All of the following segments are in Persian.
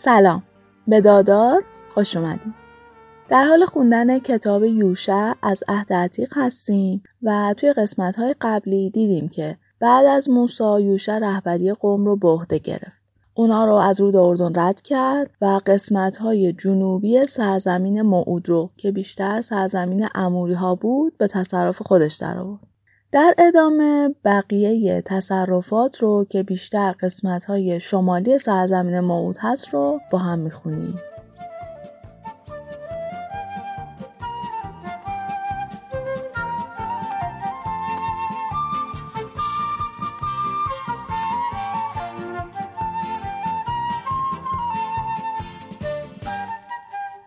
سلام. به دادار خوش اومدیم در حال خوندن کتاب یوشع از عهد عتیق هستیم و توی قسمت های قبلی دیدیم که بعد از موسا یوشع رهبری قوم رو به عهده گرفت. اونا رو از رود اردن رد کرد و قسمت های جنوبی سرزمین موعود رو که بیشتر سرزمین اموری ها بود به تصرف خودش در آورد. در ادامه بقیه تصرفات رو که بیشتر قسمت های شمالی سرزمین موعود هست رو با هم می‌خونیم.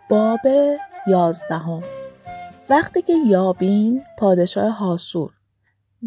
باب یازدهم وقتی که یابین پادشاه حاسور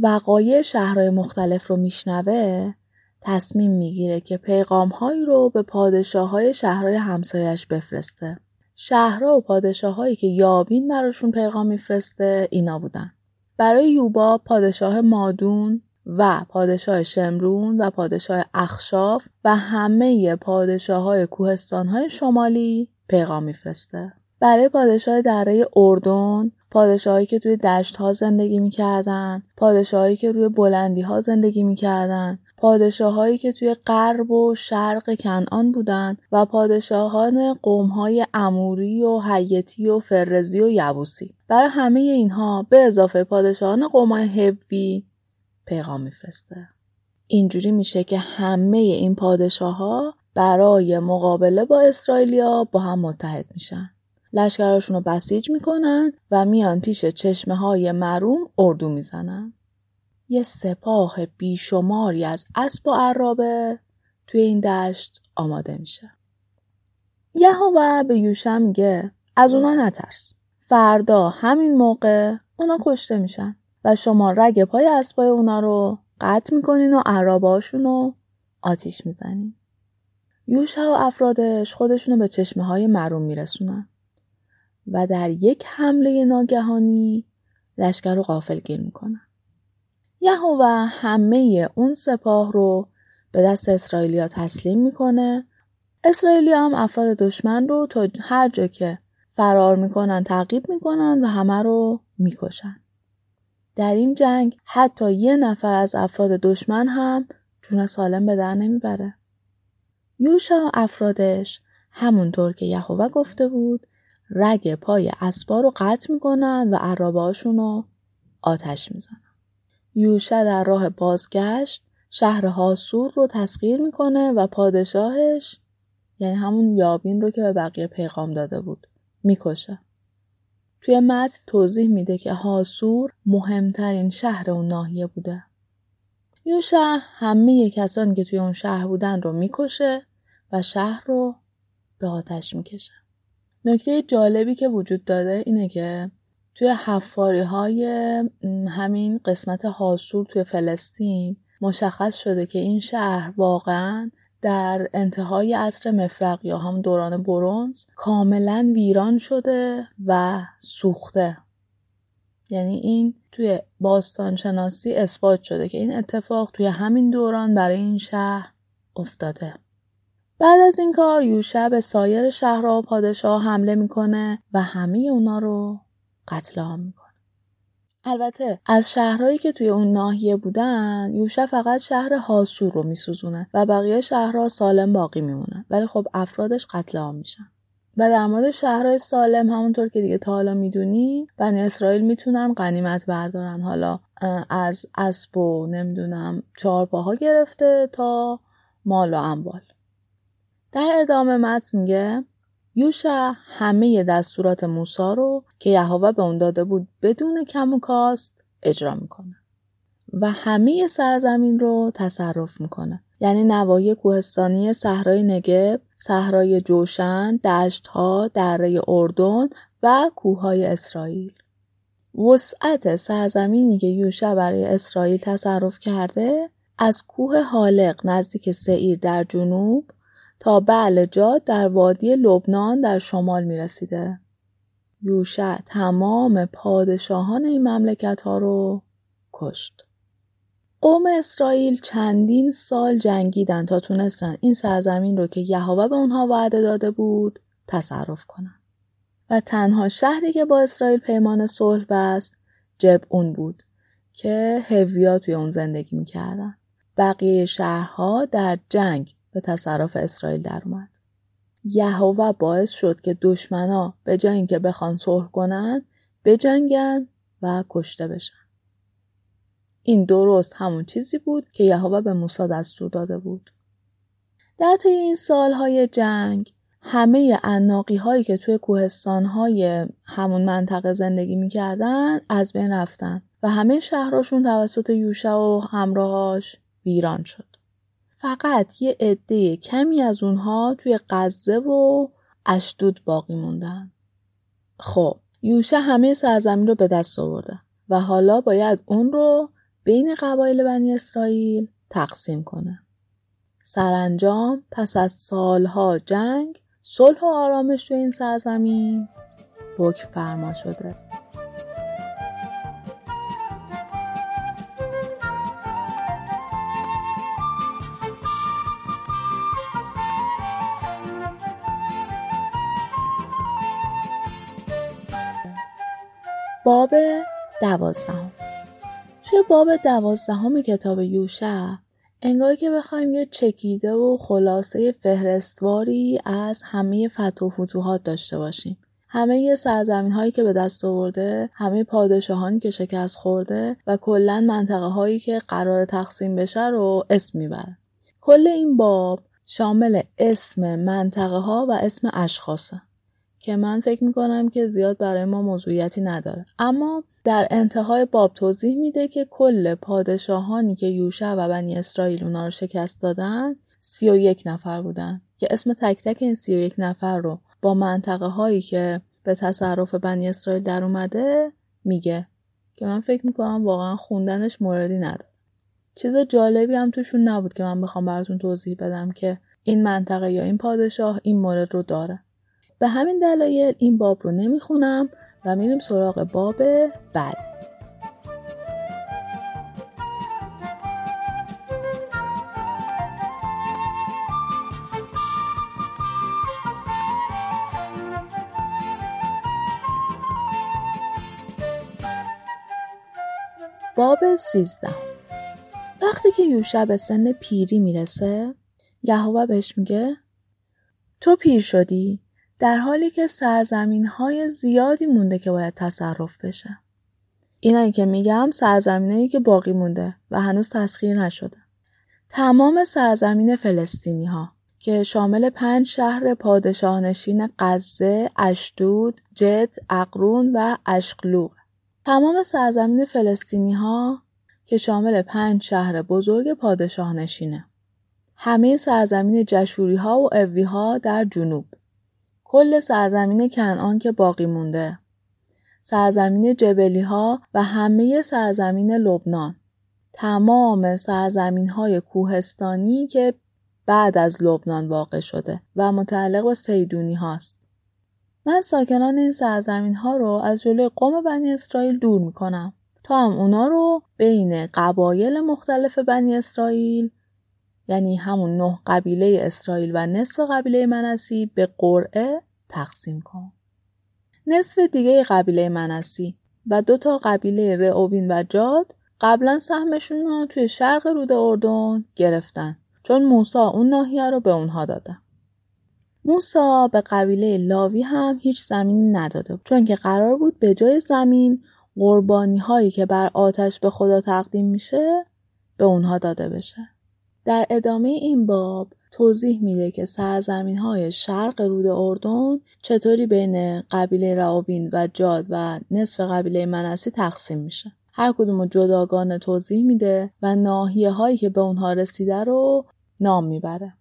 وقایع شهرهای مختلف رو میشنوه تصمیم می‌گیره که پیغامهایی رو به پادشاه های شهرهای همسایش بفرسته. شهرها و پادشاههایی که یابین براشون پیغام میفرسته اینا بودن. برای یوبا پادشاه مادون و پادشاه شمرون و پادشاه اخشاف و همه پادشاه های کوهستان های شمالی پیغام میفرسته. برای پادشاه دره اردن پادشاهایی که توی دشت ها زندگی می‌کردن پادشاهایی که روی بلندی ها زندگی می‌کردن پادشاهایی که توی غرب و شرق کنعان بودند و پادشاهان قومهای اموری و حیتی و فرزی و یبوسی. برای همه اینها به اضافه پادشاهان قومهای هبوی پیغام میفرسته. اینجوری میشه که همه این پادشاه ها برای مقابله با اسرائیلیا با هم متحد میشن. لشکراشون رو بسیج می‌کنن و میان پیش چشمه های مروم اردو می‌زنن. یه سپاه بیشماری از اسب و عرابه توی این دشت آماده میشه. یهوه به یوشع میگه از اونا نترس. فردا همین موقع اونا کشته میشن و شما رگ پای اسبای اونا رو قطع می‌کنین و عراباشون رو آتیش می‌زنین. یوشع و افرادش خودشونو به چشمه های مروم میرسونن. و در یک حمله ناگهانی لشکر رو غافل گیر می‌کنن. یهوه همه اون سپاه رو به دست اسرائیلیا تسلیم می‌کنه. اسرائیلیا هم افراد دشمن رو تا هر جا که فرار می‌کنن تعقیب می‌کنن و همه رو می‌کشن. در این جنگ حتی یه نفر از افراد دشمن هم جون سالم به در نمی‌بره. یوشا افرادش همونطور که یهوه گفته بود رگ پای اسبا رو قطع می‌کنن و عرابهاشون رو آتش می‌زنن. یوشع در راه بازگشت شهر هاسور رو تسخیر می‌کنه و پادشاهش یعنی همون یابین رو که به بقیه پیغام داده بود می‌کشه. توی متن توضیح میده که هاسور مهمترین شهر اون ناحیه بوده. یوشع همه کسانی که توی اون شهر بودن رو می‌کشه و شهر رو به آتش می‌کشه. نکته جالبی که وجود داره اینه که توی حفاری های همین قسمت حاسور توی فلسطین مشخص شده که این شهر واقعا در انتهای عصر مفرق یا هم دوران برونز کاملا ویران شده و سوخته. یعنی این توی باستانشناسی اثبات شده که این اتفاق توی همین دوران برای این شهر افتاده. بعد از این کار یوشع به سایر شهرها و پادشاه حمله می‌کنه و همه اونا رو قتل عام می‌کنه. البته از شهرهایی که توی اون ناحیه بودن یوشع فقط شهر هاسور رو میسوزونه و بقیه شهرها سالم باقی میمونن ولی خب افرادش قتل عام میشن. و در مورد شهرهای سالم همونطور که دیگه تا حالا می‌دونین بنی اسرائیل می‌تونن قنیمت بردارن حالا از اسب و نمی‌دونم چهارپاها گرفته تا مال و اموال در ادامه متن میگه یوشع همه دستورات موسا رو که یهوه به اون داده بود بدون کم و کاست اجرا می‌کنه و همه سرزمین رو تصرف می‌کنه یعنی نواحی کوهستانی صحرای نگب، صحرای جوشن، دشتها، دره اردن و کوههای اسرائیل. وسعت سرزمینی که یوشع برای اسرائیل تصرف کرده از کوه حالق نزدیک سعیر در جنوب تا بعل جاد در وادی لبنان در شمال می رسیده. یوشع تمام پادشاهان این مملکت ها رو کشت. قوم اسرائیل چندین سال جنگیدن تا تونستن این سرزمین رو که یهوه به اونها وعده داده بود تصرف کنن. و تنها شهری که با اسرائیل پیمان صلح بست جبعون بود که هویا توی اون زندگی می‌کردن. بقیه شهرها در جنگ به تصرف اسرائیل اومد. یهوه باعث شد که دشمنا به جای اینکه بخوان صلح کنن بجنگن و کشته بشن. این درست همون چیزی بود که یهوه به موسی دستور داده بود. در طی این سالهای جنگ همه اناقی هایی که توی کوهستان های همون منطقه زندگی می‌کردن از بین رفتن و همه شهرشون توسط یوشع و همراهاش ویران شد. فقط یه عده کمی از اونها توی غزه و اشدود باقی موندن. خب یوشع همه سرزمین رو به دست آورده و حالا باید اون رو بین قبایل بنی اسرائیل تقسیم کنه. سرانجام پس از سالها جنگ صلح و آرامش تو این سرزمین حکم فرما شده. باب دوازدهم. توی باب دوازدهم کتاب یوشع انگار که بخوایم یه چکیده و خلاصه فهرستواری از همه فتح و فتوحات داشته باشیم. همه سرزمین هایی که به دست آورده همه پادشاهانی که شکست خورده و کلا منطقه هایی که قرار تقسیم بشه رو اسم می‌بره. کل این باب شامل اسم منطقه ها و اسم اشخاصه. که من فکر می‌کنم که زیاد برای ما موضوعیتی نداره. اما در انتهای باب توضیح میده که کل پادشاهانی که یوشع و بنی اسرائیل اونا رو شکست دادن سی و یک نفر بودن. که اسم تک تک این سی و یک نفر رو با منطقه هایی که به تصرف بنی اسرائیل در اومده میگه. که من فکر می‌کنم واقعا خوندنش موردی نداره. چیز جالبی هم توشون نبود که من بخوام براتون توضیح بدم که این منطقه یا این پادشاه این مورد رو داره. به همین دلایل این باب رو نمی‌خونم و میریم سراغ باب بعد. باب سیزده. وقتی که یوشع به سن پیری می‌رسه یهوه بهش میگه تو پیر شدی؟ در حالی که سرزمین های زیادی مونده که باید تصرف بشه. اینایی که میگم سرزمینایی که باقی مونده و هنوز تسخیر نشده. تمام سرزمین فلسطینی ها که شامل پنج شهر پادشاهنشین غزه، اشدود، جد، اقرون و اشقلوق. تمام سرزمین فلسطینی ها که شامل پنج شهر بزرگ پادشاهنشینه. همه سرزمین جشوری ها و اوی ها در جنوب. کل سرزمین کنعان که باقی مونده سرزمین جبلی ها و همه سرزمین لبنان تمام سرزمین های کوهستانی که بعد از لبنان واقع شده و متعلق به سیدونی هاست. من ساکنان این سرزمین ها رو از جلوی قوم بنی اسرائیل دور می کنم تا هم اونا رو بین قبایل مختلف بنی اسرائیل یعنی همون نه قبیله اسرائیل و نصف قبیله منسی به قرعه تقسیم کن. نصف دیگه قبیله منسی و دو تا قبیله رعوبین و جاد قبلا سهمشون رو توی شرق رود اردن گرفتن چون موسا اون ناحیه رو به اونها داده. موسا به قبیله لاوی هم هیچ زمینی نداده چون که قرار بود به جای زمین قربانی هایی که بر آتش به خدا تقدیم میشه به اونها داده بشه. در ادامه این باب توضیح میده که سرزمین های شرق رود اردن چطوری بین قبیله رعابین و جاد و نصف قبیله منسی تقسیم میشه. هر کدوم جداگانه توضیح میده و ناحیه هایی که به اونها رسیده رو نام می‌بره.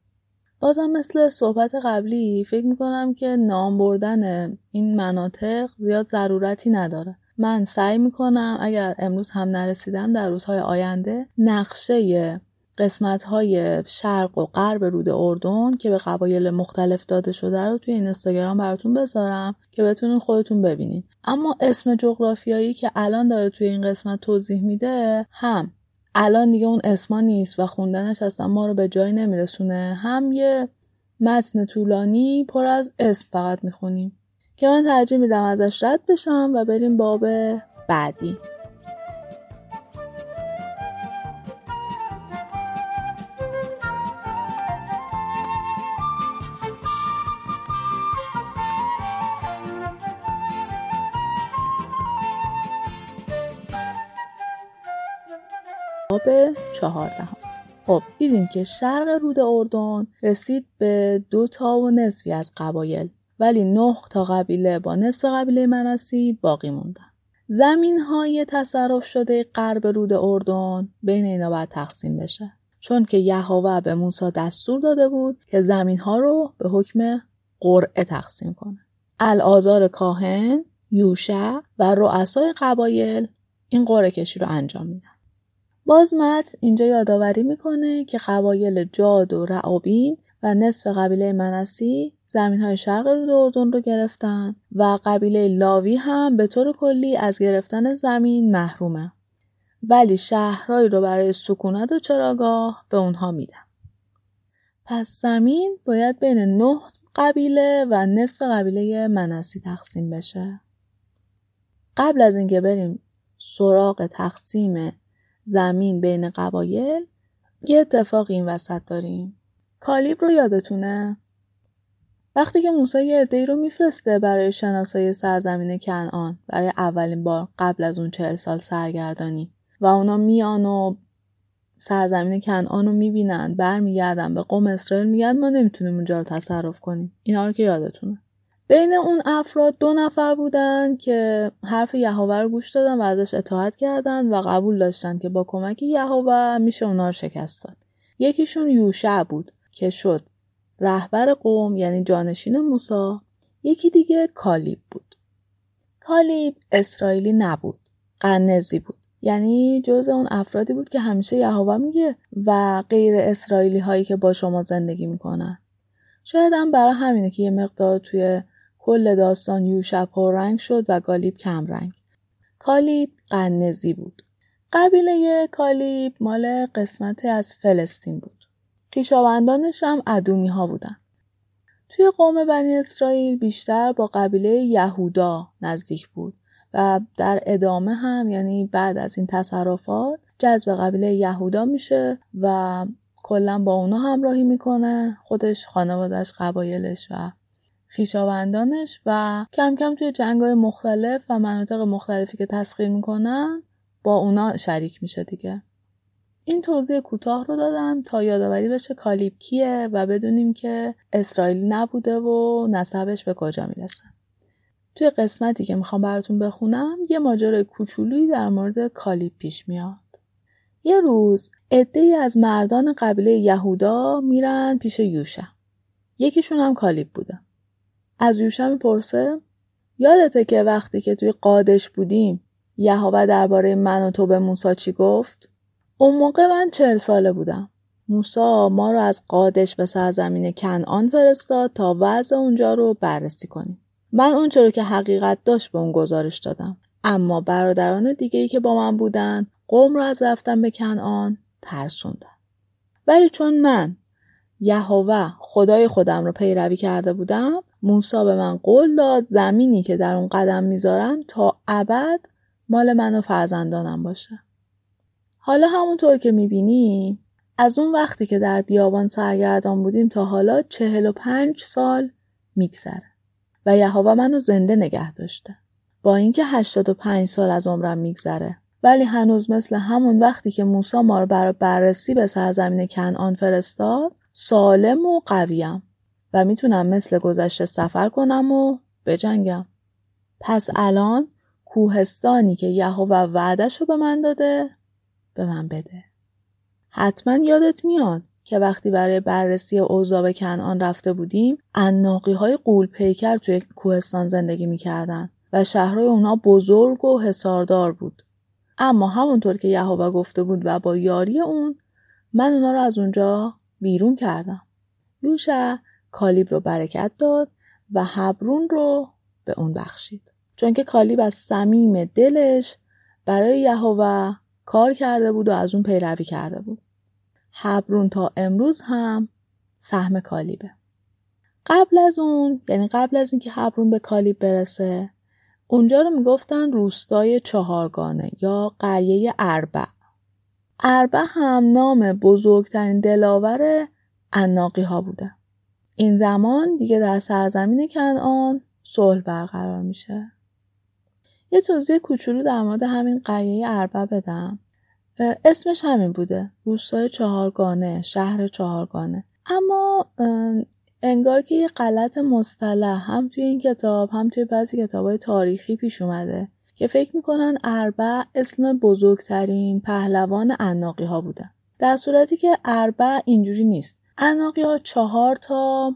بازم مثل صحبت قبلی فکر می‌کنم که نام بردن این مناطق زیاد ضرورتی نداره. من سعی می‌کنم اگر امروز هم نرسیدم در روزهای آینده نقشه قسمت های شرق و غرب رود اردن که به قبایل مختلف داده شده رو توی این اینستاگرام براتون بذارم که بتونین خودتون ببینین. اما اسم جغرافیایی که الان داره توی این قسمت توضیح میده هم. الان دیگه اون اسما نیست و خوندنش اصلا ما رو به جایی نمیرسونه. هم یه متن طولانی پر از اسم فقط می‌خونیم. که من ترجیح میدم ازش رد بشم و بریم باب بعدی. باب چهاردهم خب دیدیم که شرق رود اردن رسید به دو تا و نصفی از قبایل ولی نه تا قبیله با نصف قبیله منسی باقی موندن. زمین های تصرف شده غرب رود اردن بین اینا باید تقسیم بشه. چون که یهوه به موسی دستور داده بود که زمین ها رو به حکم قرعه تقسیم کنه. الازار کاهن یوشع و رؤسای قبایل این قرعه کشی رو انجام میدن. باز مت اینجا یادآوری می‌کنه که قبایل جاد و رعابین و نصف قبیله منسی زمین های شرق رود اردن رو گرفتن و قبیله لاوی هم به طور کلی از گرفتن زمین محرومه. ولی شهرهایی رو برای سکونت و چراگاه به اونها میدن. پس زمین باید بین نه قبیله و نصف قبیله منسی تقسیم بشه. قبل از اینکه بریم سراغ تقسیم زمین بین قبایل یه اتفاق این وسط داریم. کالیب رو یادتونه؟ وقتی که موسی یه عدهای رو میفرسته برای شناسایی سرزمین کنعان برای اولین بار قبل از اون چهل سال سرگردانی و اونا میان و سرزمین کنعان رو می‌بینن برمیگردن به قوم اسرائیل میگن ما نمی‌تونیم اونجا رو تصرف کنیم اینا رو که یادتونه بین اون افراد دو نفر بودن که حرف یهوه رو گوش دادن و ازش اطاعت کردن و قبول داشتن که با کمک یهوه میشه اونا رو شکست داد. یکیشون یوشع بود که شد رهبر قوم یعنی جانشین موسا یکی دیگه کالیب بود. کالیب اسرائیلی نبود قنزی بود. یعنی جز اون افرادی بود که همیشه یهوه میگه و غیر اسرائیلی هایی که با شما زندگی می‌کنن. شاید هم برای همینه که یه مقدار توی کل داستان یوشع رنگ شد و کالیب کم رنگ. کالیب قنزی بود. قبیله کالیب مال قسمت از فلسطین بود. خویشاوندانش هم ادومی ها بودن. توی قوم بنی اسرائیل بیشتر با قبیله یهودا نزدیک بود و در ادامه هم یعنی بعد از این تصرفات جذب قبیله یهودا میشه و کلا با اونا همراهی می‌کنه خودش خانوادش قبایلش و خیشاوندانش و کم کم توی جنگای مختلف و مناطق مختلفی که تسخیر می‌کنن با اونا شریک میشه دیگه این توضیح کوتاه رو دادم تا یادآوری بشه کالیب کیه و بدونیم که اسرائیلی نبوده و نسبش به کجا می‌رسه. توی قسمتی که می‌خوام براتون بخونم یه ماجرای کوچولویی در مورد کالیب پیش میاد. یه روز ای از مردان قبیله یهودا میرن پیش یوشع. یکیشون هم کالیب بوده. از یوشع می‌پرسه یادته که وقتی که توی قادش بودیم یهوه درباره من و تو به موسی چی گفت؟ اون موقع من چهل ساله بودم. موسا ما رو از قادش به سرزمین کنعان فرستاد تا وضع اونجا رو بررسی کنیم. من اون رو که حقیقت داشت به اون گزارش دادم. اما برادران دیگه ای که با من بودن قوم رو از رفتن به کنعان ترسوندن. ولی چون من یهوه خدای خودم رو پیروی کرده بودم موسا به من قول داد زمینی که در اون قدم می‌ذارم تا ابد مال من و فرزندانم باشه. حالا همونطور که می‌بینی از اون وقتی که در بیابان سرگردان بودیم تا حالا چهل و پنج سال میگذره و یهوه منو زنده نگه داشته. با اینکه هشتاد و پنج سال از عمرم میگذره ولی هنوز مثل همون وقتی که موسی ما رو برای بررسی به سرزمین کنعان فرستاد سالم و قویم و می‌تونم مثل گذشته سفر کنم و بجنگم. پس الان کوهستانی که یهوه وعدش رو به من داده به من بده. حتما یادت میاد که وقتی برای بررسی اوضاع به کنعان رفته بودیم اناقی های قول پیکر توی کوهستان زندگی می‌کردن و شهرهای اونا بزرگ و حساردار بود. اما همونطور که یهوه گفته بود و با یاری اون من اونا رو از اونجا بیرون کردم. یوشع کالیب رو برکت داد و حبرون رو به اون بخشید. چون که کالیب از صمیم دلش برای یهوه کار کرده بود و از اون پیروی کرده بود. حبرون تا امروز هم سهم کالیبه. قبل از اون یعنی قبل از اینکه حبرون به کالیب برسه اونجا رو می‌گفتن روستای چهارگانه یا قریه اربع. اربع هم نام بزرگترین دلاور اناقی ها بوده. این زمان دیگه در سرزمین کنعان صلح برقرار میشه. یه توضیح کوچولو در مورد همین قریه اربع بدم. اسمش همین بوده. روستای چهارگانه، شهر چهارگانه. اما انگار که یه غلط مصطلح هم توی این کتاب هم توی بعضی کتاب های تاریخی پیش اومده که فکر می‌کنن اربع اسم بزرگترین پهلوان اناقی ها بوده در صورتی که اربع اینجوری نیست اناقی ها چهار تا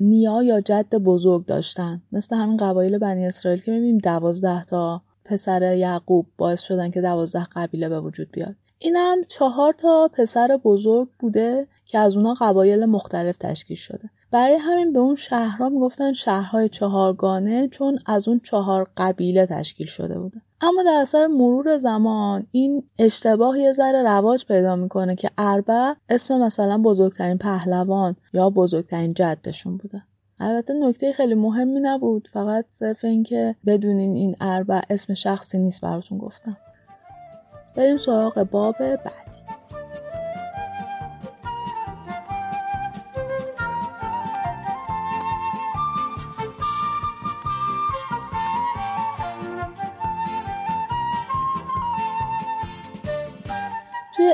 نیا یا جد بزرگ داشتن. مثل همین قبایل بنی اسرائیل که می‌بینیم دوازده تا پسر یعقوب باعث شدن که دوازده قبیله به وجود بیاد. اینم چهار تا پسر بزرگ بوده که از اونا قبایل مختلف تشکیل شده. برای همین به اون شهرها می‌گفتن شهرهای چهارگانه چون از اون چهار قبیله تشکیل شده بوده. اما در اثر مرور زمان این اشتباه یه ذره رواج پیدا می‌کنه که اربع اسم مثلا بزرگترین پهلوان یا بزرگترین جدشون بوده. البته نکته خیلی مهمی نبود فقط صرف اینکه بدونین این اربع اسم شخصی نیست براتون گفتم. بریم سراغ باب بعدی.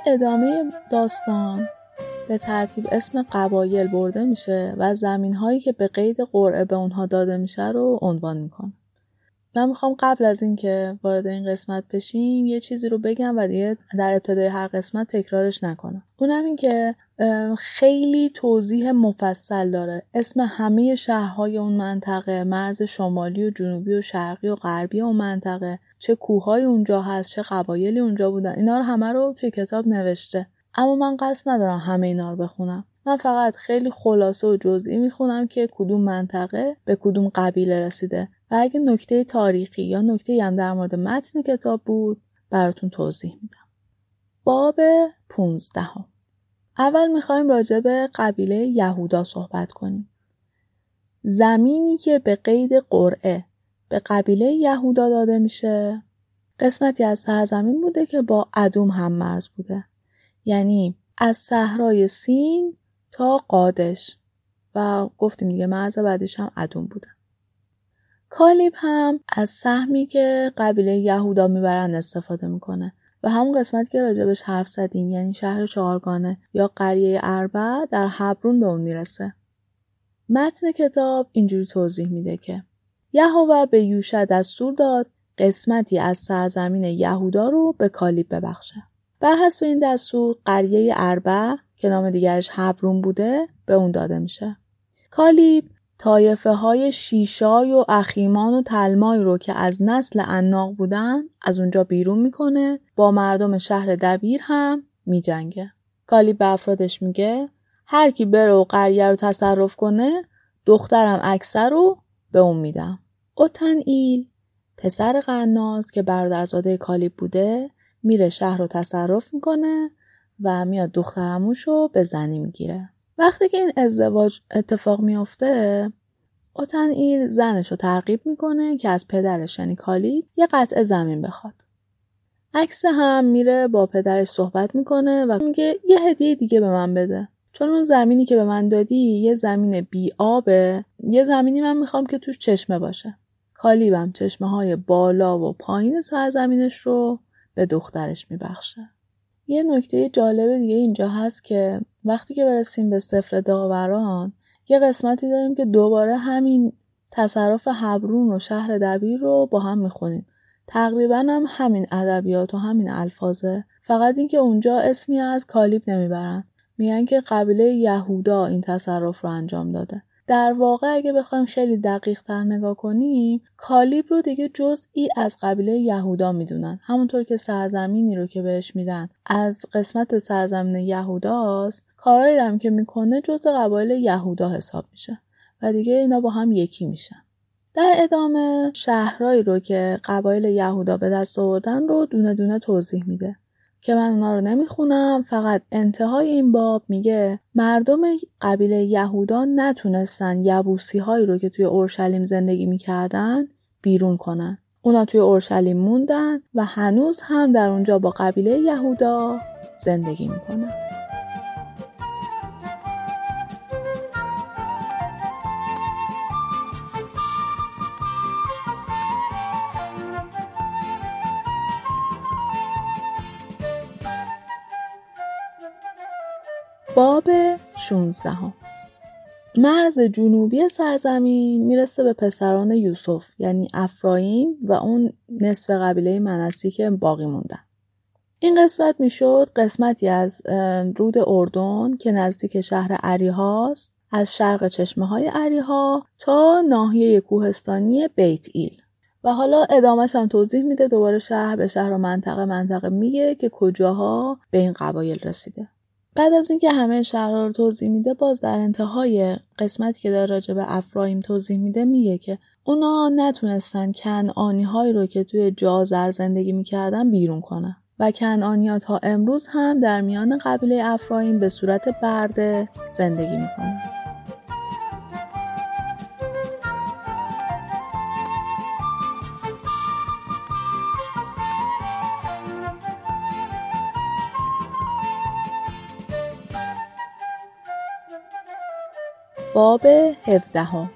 ادامه داستان به ترتیب اسم قبایل برده میشه و زمین هایی که به قید قرعه به اونها داده میشه رو عنوان می‌کنه. من می‌خوام قبل از اینکه وارد این قسمت بشیم یه چیزی رو بگم و دیگه در ابتدای هر قسمت تکرارش نکنم. اونم این که خیلی توضیح مفصل داره. اسم همه شهرهای اون منطقه مرز شمالی و جنوبی و شرقی و غربی اون منطقه چه کوههای اونجا هست چه قبایلی اونجا بودن اینا رو همه رو توی کتاب نوشته. اما من قصد ندارم همه اینا رو بخونم. من فقط خیلی خلاصه و جزئی می‌خونم که کدوم منطقه به کدوم قبیله رسیده و اگه نکته تاریخی یا نکته هم در مورد متن کتاب بود براتون توضیح میدم. باب 15 هم. اول می‌خوایم راجع به قبیله یهودا صحبت کنیم. زمینی که به قید قرعه به قبیله یهودا داده میشه قسمتی از سرزمین بوده که با ادوم هم مرز بوده. یعنی از صحرای سین تا قادش. و گفتیم دیگه مرز بعدش هم ادوم بوده. کالیب هم از سهمی که قبیله یهودا می‌برن استفاده می‌کنه. و همون قسمت که راجبش حرف زدیم یعنی شهر چهارگانه یا قریه اربع در حبرون به اون می‌رسه. متن کتاب اینجوری توضیح میده که یهوه به یوشع دستور داد قسمتی از سرزمین یهودا رو به کالیب ببخشه. بر حسب این دستور قریه اربع که نام دیگرش حبرون بوده به اون داده میشه کالیب طایفه های شیشای و اخیمان و تلمای رو که از نسل اناق بودن از اونجا بیرون می‌کنه با مردم شهر دبیر هم میجنگه. کالی به افرادش میگه هر کی بره و قریه رو تصرف کنه دخترم اکثر رو به اون میدم. اوتن ایل پسر قناز که برادرزاده کالیب بوده میره شهر رو تصرف می‌کنه و میاد دخترموش رو به زنی می‌گیره. وقتی که این ازدواج اتفاق میافته اوتن این زنش رو ترغیب می‌کنه که از پدرش یعنی کالی یه قطع زمین بخواد. عکس هم میره با پدرش صحبت می‌کنه و میگه یه هدیه دیگه به من بده. چون اون زمینی که به من دادی یه زمین بی آبه یه زمینی من می‌خوام که توش چشمه باشه. کالیبم چشمه های بالا و پایین سرزمینش رو به دخترش میبخشه. یه نکته جالب دیگه اینجا هست که وقتی که برسیم به سفر داوران یه قسمتی داریم که دوباره همین تصرف حبرون و شهر دبیر رو با هم می‌خونیم. تقریبا هم همین ادبیات و همین الفاظه. فقط اینکه اونجا اسمی از کالیب نمی‌برن. میگن که قبیله یهودا این تصرف رو انجام داده. در واقع اگه بخوایم خیلی دقیق تر نگاه کنیم کالیب رو دیگه جزئی از قبیله یهودا می‌دونن. همونطور که سرزمینی رو که بهش میدن. از قسمت سرزمین یهوداست کارایی هم که می‌کنه جز قبایل یهودا حساب میشه. و دیگه اینا با هم یکی میشن. در ادامه شهرهایی رو که قبایل یهودا به دست آوردن رو دونه دونه توضیح میده. که من اونا رو نمی‌خونم فقط انتهای این باب میگه مردم قبیله یهودان نتونستن یبوسی هایی رو که توی اورشلیم زندگی می‌کردن بیرون کنن. اونا توی اورشلیم موندن و هنوز هم در اونجا با قبیله یهودا زندگی می‌کنن. 16 مرز جنوبی سرزمین می‌رسه به پسران یوسف یعنی افرایم و اون نصف قبیله منسی که باقی موندن. این قسمت می‌شد قسمتی از رود اردن که نزدیک شهر عریهاست از شرق چشمه های عریها تا ناحیه کوهستانی بیت ایل. و حالا ادامهش هم توضیح میده دوباره شهر به شهر و منطقه منطقه میگه که کجاها به این قبایل رسیده. بعد از اینکه همه شهرها رو توضیح میده باز در انتهای قسمتی که داره راجع به افرایم توضیح میده میگه که اونا نتونستن کنعانی هایی رو که توی جازر زندگی می‌کردن بیرون کنن. و کنعانی تا امروز هم در میان قبیله افرایم به صورت برده زندگی می‌کنن. باب 17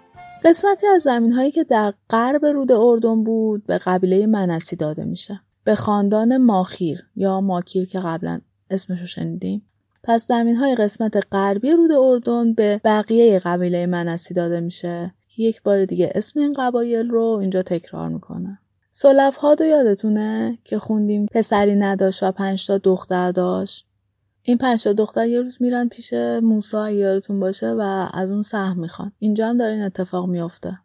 قسمتی از زمین هایی که در غرب رود اردن بود به قبیله منسی داده میشه. به خاندان ماخیر یا ماکیر که قبلا اسمشو شنیدیم. پس زمین های قسمت غربی رود اردن به بقیه قبیله منسی داده میشه. یک بار دیگه اسم این قبایل رو اینجا تکرار می‌کنه سلف ها دو یادتونه که خوندیم پسری نداشت و پنج دختر داشت. این پنج دختر یه روز میرن پیش موسی یادتون باشه و از اون سهم می‌خوان. اینجا هم داره این اتفاق میافته.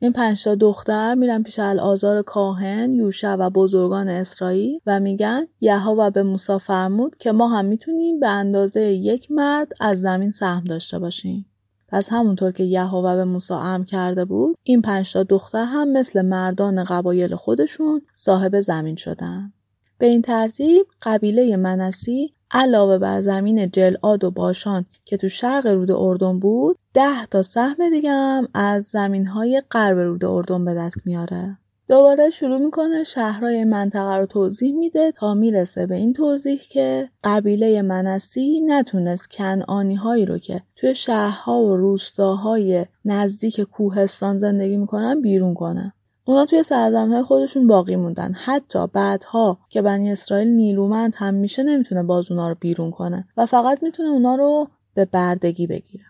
این پنج دختر میرن پیش الازار کاهن یوشع و بزرگان اسرائیل و میگن یهوه به موسی فرمود که ما هم می‌تونیم به اندازه یک مرد از زمین سهم داشته باشیم. پس همونطور که یهوه به موسی امر کرده بود این پنج دختر هم مثل مردان قبایل خودشون صاحب زمین شدن. به این ترتیب قبیله منسی علاوه بر زمین جلعاد و باشان که تو شرق رود اردن بود ده تا سهم دیگه هم از زمین های غرب رود اردن به دست میاره. دوباره شروع می‌کنه شهرهای منطقه رو توضیح میده تا می‌رسه به این توضیح که قبیله منسی نتونست کنعانی هایی رو که توی شهرها و روستاهای نزدیک کوهستان زندگی می‌کنن بیرون کنه. اونا توی های خودشون باقی موندن. حتی بعدها که بنی اسرائیل نیرومند هم میشه نمی‌تونه باز اونا رو بیرون کنه و فقط می‌تونه اونا رو به بردگی بگیره.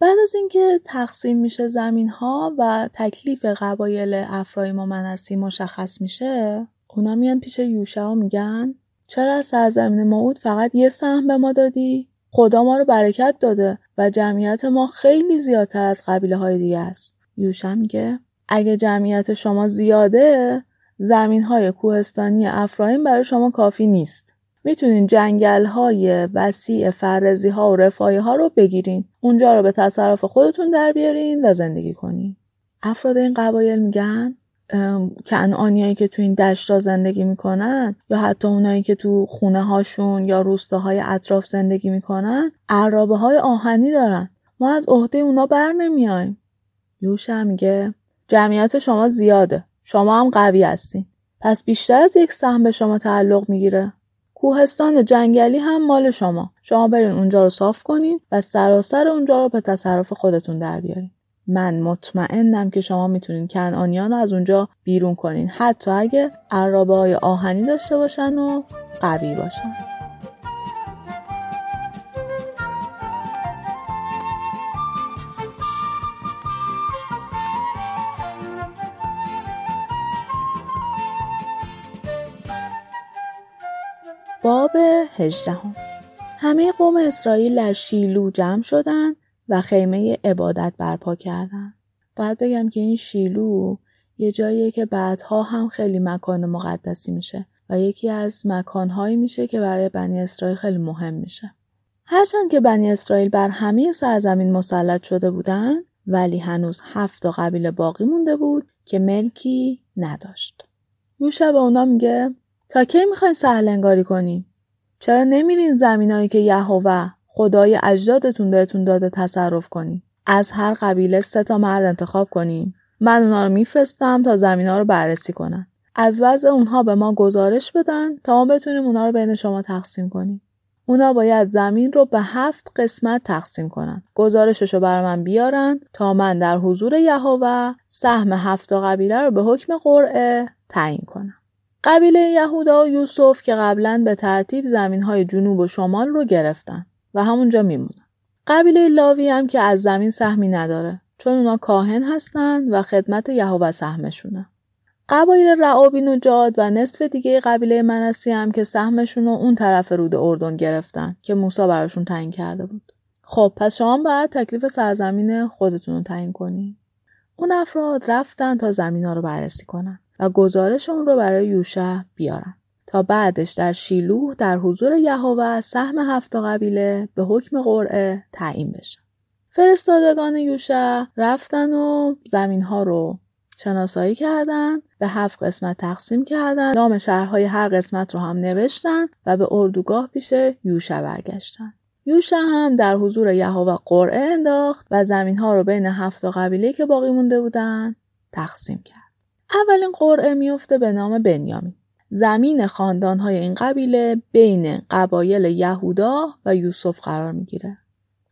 بعد از اینکه تقسیم میشه زمین ها و تکلیف قبایل افرایم و منسی مشخص میشه اونا میان پیش یوشع و میگن چرا از سرزمین موعود فقط یه سهم به ما دادی؟ خدا ما رو برکت داده و جمعیت ما خیلی زیادتر از قبیله های دیگه است. یوشع میگه اگه جمعیت شما زیاده زمین های کوهستانی افرایم برای شما کافی نیست. می‌تونین جنگل های وسیع فرزی ها و رفاهی ها رو بگیرین. اونجا رو به تصرف خودتون در بیارین و زندگی کنین. افراد این قبایل میگن کنعانیایی که تو این دشت زندگی می‌کنن یا حتی اونایی که تو خونه هاشون یا روستاهای اطراف زندگی می‌کنن عرابه های آهنی دارن ما از عهده اونا بر نمیایم یوشع میگه جمعیت شما زیاده. شما هم قوی هستین. پس بیشتر از یک سهم به شما تعلق می‌گیره. کوهستان جنگلی هم مال شما. شما برین اونجا رو صاف کنین و سراسر اونجا رو به تصرف خودتون در بیارین. من مطمئنم که شما می‌تونین کنعانیان رو از اونجا بیرون کنین حتی اگه عرابه آهنی داشته باشن و قوی باشن. باب هجدهم همه قوم اسرائیل در شیلو جمع شدند و خیمه عبادت برپا کردند. باید بگم که این شیلو یه جاییه که بعدها هم خیلی مکان مقدسی میشه و یکی از مکانهایی میشه که برای بنی اسرائیل خیلی مهم میشه. هرچند که بنی اسرائیل بر همه سرزمین مسلط شده بودند ولی هنوز هفت قبیله باقی مونده بود که ملکی نداشت. یوشع به اونا میگه تا کی می‌خواین سهل انگاری کنین؟ چرا نمیرین زمینایی که یهوه خدای اجدادتون بهتون داده تصرف کنین؟ از هر قبیله سه تا مرد انتخاب کنین. من اونا رو میفرستم تا زمین ها رو بررسی کنن. از وضع اونها به ما گزارش بدن تا ما بتونیم اونا رو بین شما تقسیم کنیم. اونا باید زمین رو به هفت قسمت تقسیم کنن. گزارشش رو بر من بیارن تا من در حضور یهوه سهم هفت قبیله رو به حکم قرعه تعیین کنم. قبیله یهودا و یوسف که قبلا به ترتیب زمین های جنوب و شمال رو گرفتن و همونجا میمونن. قبیله لاوی هم که از زمین سهمی نداره چون اونا کاهن هستن و خدمت یهوه سهمشونه. قبایل رعابین و جاد و نصف دیگه قبیله منسی هم که سهمشون رو اون طرف رود اردن گرفتن که موسا براشون تعیین کرده بود. خب پس شما باید تکلیف سرزمین خودتون رو تعیین کنی. اون افراد رفتن تا زمین ها رو بررسی کنن و گزارش اون رو برای یوشع بیارن. تا بعدش در شیلوه در حضور یهوه سهم هفت قبیله به حکم قرعه تعیین بشه. فرستادگان یوشع رفتن و زمین ها رو شناسایی کردن به هفت قسمت تقسیم کردن نام شهرهای هر قسمت رو هم نوشتن و به اردوگاه پیش یوشع برگشتن یوشع هم در حضور یهوه قرعه انداخت و زمین ها رو بین هفت قبیله که باقی مونده بودن تقسیم کرد اولین قرعه میفته به نام بنیامین زمین های این قبیله بین قبایل یهودا و یوسف قرار می‌گیره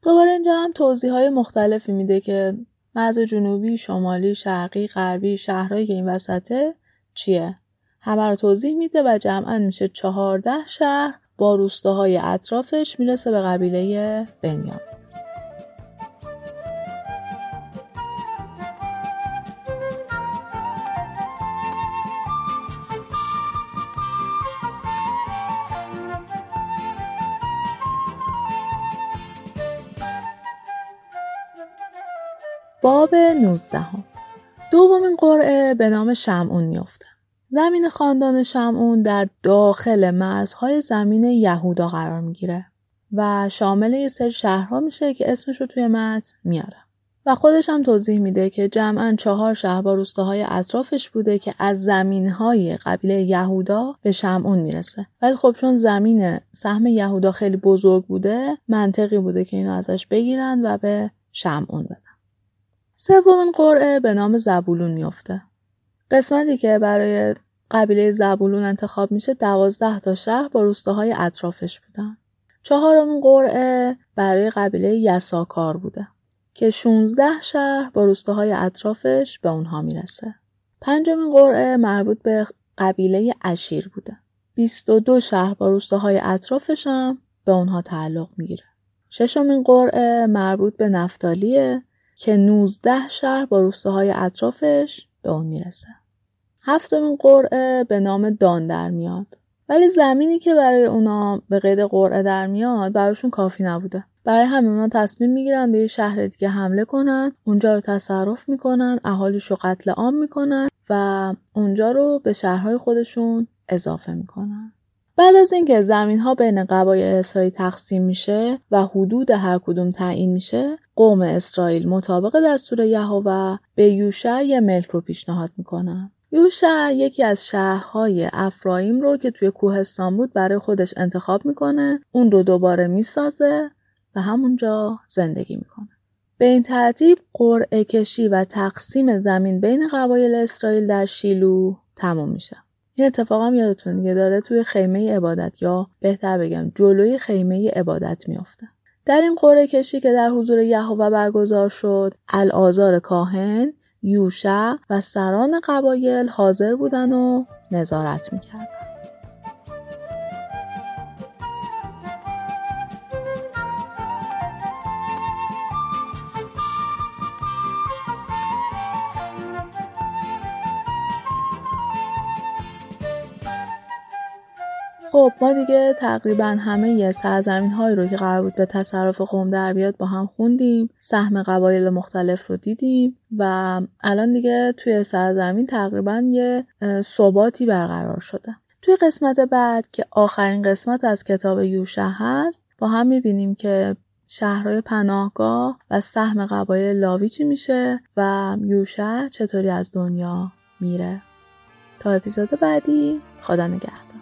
دوباره اینجا هم توضیح های مختلفی میده که مرز جنوبی، شمالی، شرقی، غربی، شهرهایی که این وسطه چیه؟ همه رو توضیح میده و جمعا میشه چهارده شهر با روستاهای اطرافش می‌رسه به قبیله بنیام. باب 19 دومین قرعه به نام شمعون میافته. زمین خاندان شمعون در داخل مرزهای زمین یهودا قرار می‌گیره و شامل یه سری شهرها میشه که اسمش رو توی متن میاره. و خودش هم توضیح میده که جمعا چهار شهر با روستاهای اطرافش بوده که از زمین های قبیله یهودا به شمعون می‌رسه ولی خب چون زمین سهم یهودا خیلی بزرگ بوده منطقی بوده که اینو ازش بگیرن و به شمعون بدن سومین قرعه به نام زبولون میفته. قسمتی که برای قبیله زبولون انتخاب میشه دوازده تا شهر با روستاهای اطرافش بودن. چهارمین قرعه برای قبیله یساکار بوده که 16 شهر با روستاهای اطرافش به اونها می‌رسه. پنجمین قرعه مربوط به قبیله اشیر بوده. 22 شهر با روستاهای اطرافش هم به اونها تعلق می‌گیره. ششمین قرعه مربوط به نفتالیه که 19 شهر با روستاهای اطرافش به اون می‌رسه. هفتمین قرعه به نام دان در میاد. ولی زمینی که برای اونا به قید قرعه در میاد براشون کافی نبوده. برای همین اونا تصمیم می‌گیرن به یه شهر دیگه حمله کنن، اونجا رو تصرف می‌کنن، اهالیش رو قتل عام می‌کنن و اونجا رو به شهرهای خودشون اضافه می‌کنن. بعد از اینکه زمین ها بین قبایل اسرائیل تقسیم میشه و حدود هر کدوم تعیین میشه قوم اسرائیل مطابق دستور یهوه به یوشع یه ملک رو پیشنهاد می‌کنن یوشع یکی از شهرهای افرایم رو که توی کوهستان بود برای خودش انتخاب می‌کنه اون رو دوباره می‌سازه و همونجا زندگی می‌کنه. به این ترتیب قرعه کشی و تقسیم زمین بین قبایل اسرائیل در شیلو تموم میشه. این اتفاق هم یادتون دیگه داره توی خیمه عبادت یا بهتر بگم جلوی خیمه عبادت میافته. در این قرعه کشی که در حضور یهوه برگزار شد الازار کاهن یوشع و سران قبایل حاضر بودن و نظارت می‌کردن. خب ما دیگه تقریبا همه یه سرزمین هایی رو که قرار بود به تصرف قوم در بیاد با هم خوندیم. سهم قبایل مختلف رو دیدیم و الان دیگه توی سرزمین تقریبا یه ثباتی برقرار شده. توی قسمت بعد که آخرین قسمت از کتاب یوشع هست با هم می‌بینیم که شهرهای پناهگاه و سهم قبایل لاوی چی میشه و یوشع چطوری از دنیا میره. تا اپیزود بعدی خدا نگهدار.